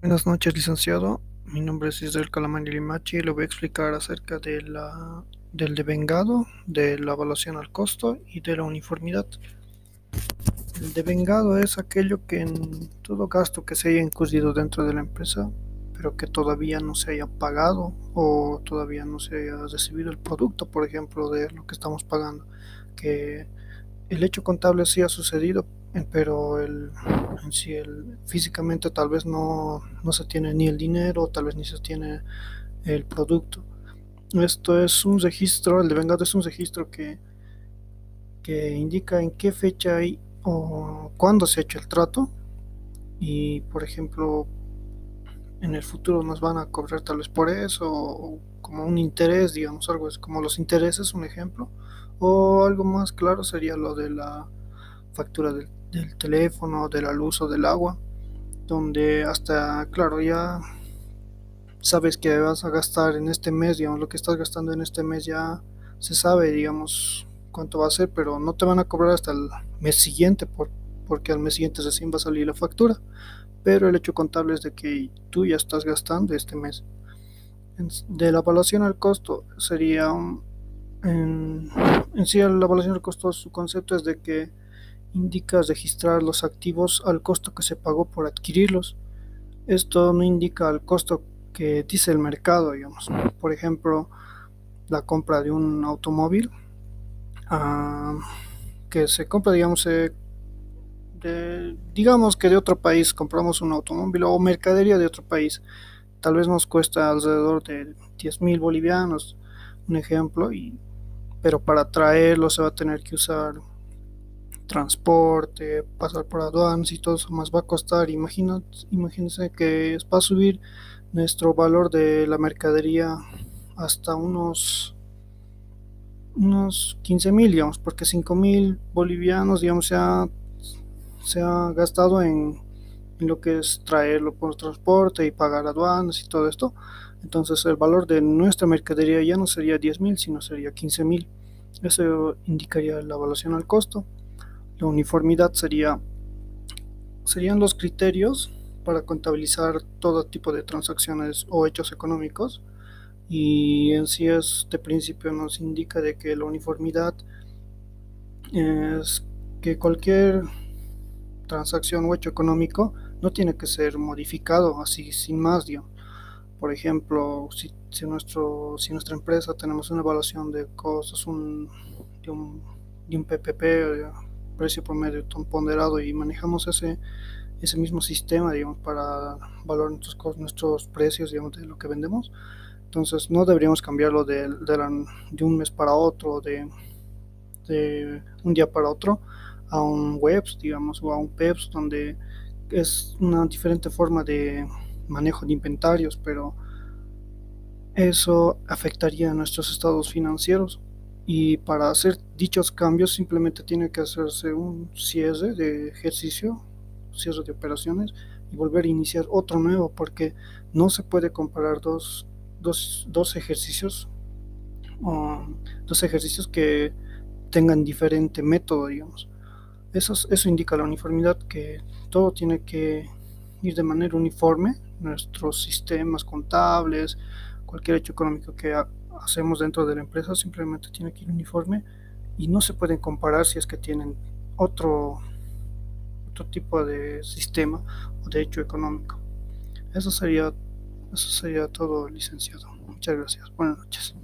Buenas noches, licenciado. Mi nombre es Isabel Calamani Limachi y le voy a explicar acerca de la, del devengado, de la evaluación al costo y de la uniformidad. El devengado es aquello que en todo gasto que se haya incurrido dentro de la empresa, pero que todavía no se haya pagado o todavía no se haya recibido el producto, por ejemplo, de lo que estamos pagando, que el hecho contable sí ha sucedido, pero el, en sí el, físicamente tal vez no, no se tiene ni el dinero, tal vez ni se tiene el producto. Esto es un registro, el devengado es un registro que, que indica en qué fecha hay o cuándo se ha hecho el trato y por ejemplo en el futuro nos van a cobrar tal vez por eso o como un interés digamos algo es como los intereses un ejemplo o algo más claro sería lo de la factura del, del teléfono de la luz o del agua donde hasta claro ya sabes que vas a gastar en este mes digamos lo que estás gastando en este mes ya se sabe digamos cuánto va a ser pero no te van a cobrar hasta el mes siguiente por, porque al mes siguiente recién va a salir la factura. Pero el hecho contable es de que tú ya estás gastando este mes. De la evaluación al costo sería en, en, sí la evaluación al costo su concepto es de que indica registrar los activos al costo que se pagó por adquirirlos. Esto no indica el costo que dice el mercado, digamos. Por ejemplo, la compra de un automóvil uh, que se compra, digamos, eh, de, digamos que de otro país compramos un automóvil o mercadería de otro país, tal vez nos cuesta alrededor de 10 mil bolivianos, un ejemplo, y, pero para traerlo se va a tener que usar transporte, pasar por aduanas y todo eso más va a costar. imagínense que va a subir nuestro valor de la mercadería hasta unos unos 15 mil, digamos, porque 5 mil bolivianos, digamos, se ha, se ha gastado en, en, lo que es traerlo por transporte y pagar aduanas y todo esto. Entonces el valor de nuestra mercadería ya no sería 10 mil, sino sería 15 mil. Eso indicaría la evaluación al costo. La uniformidad sería, serían los criterios para contabilizar todo tipo de transacciones o hechos económicos. Y en sí este principio nos indica de que la uniformidad es que cualquier transacción o hecho económico no tiene que ser modificado así sin más por ejemplo si, si, nuestro, si nuestra empresa tenemos una evaluación de costos un, de, un, de un PPP precio promedio ponderado y manejamos ese ese mismo sistema digamos para valorar nuestros, nuestros precios digamos de lo que vendemos entonces no deberíamos cambiarlo de, de, un mes para otro, de, de, un día para otro, a un webs, digamos, o a un PEPS, donde es una diferente forma de manejo de inventarios, pero eso afectaría a nuestros estados financieros. Y para hacer dichos cambios simplemente tiene que hacerse un cierre de ejercicio, cierre de operaciones y volver a iniciar otro nuevo, porque no se puede comparar dos dos, dos ejercicios, um, dos ejercicios que tengan diferente método, digamos. Eso, eso indica la uniformidad, que todo tiene que ir de manera uniforme, nuestros sistemas contables, cualquier hecho económico que hacemos dentro de la empresa, simplemente tiene aquí el uniforme y no se pueden comparar si es que tienen otro, otro tipo de sistema o de hecho económico. Eso sería, eso sería todo, licenciado. Muchas gracias. Buenas noches.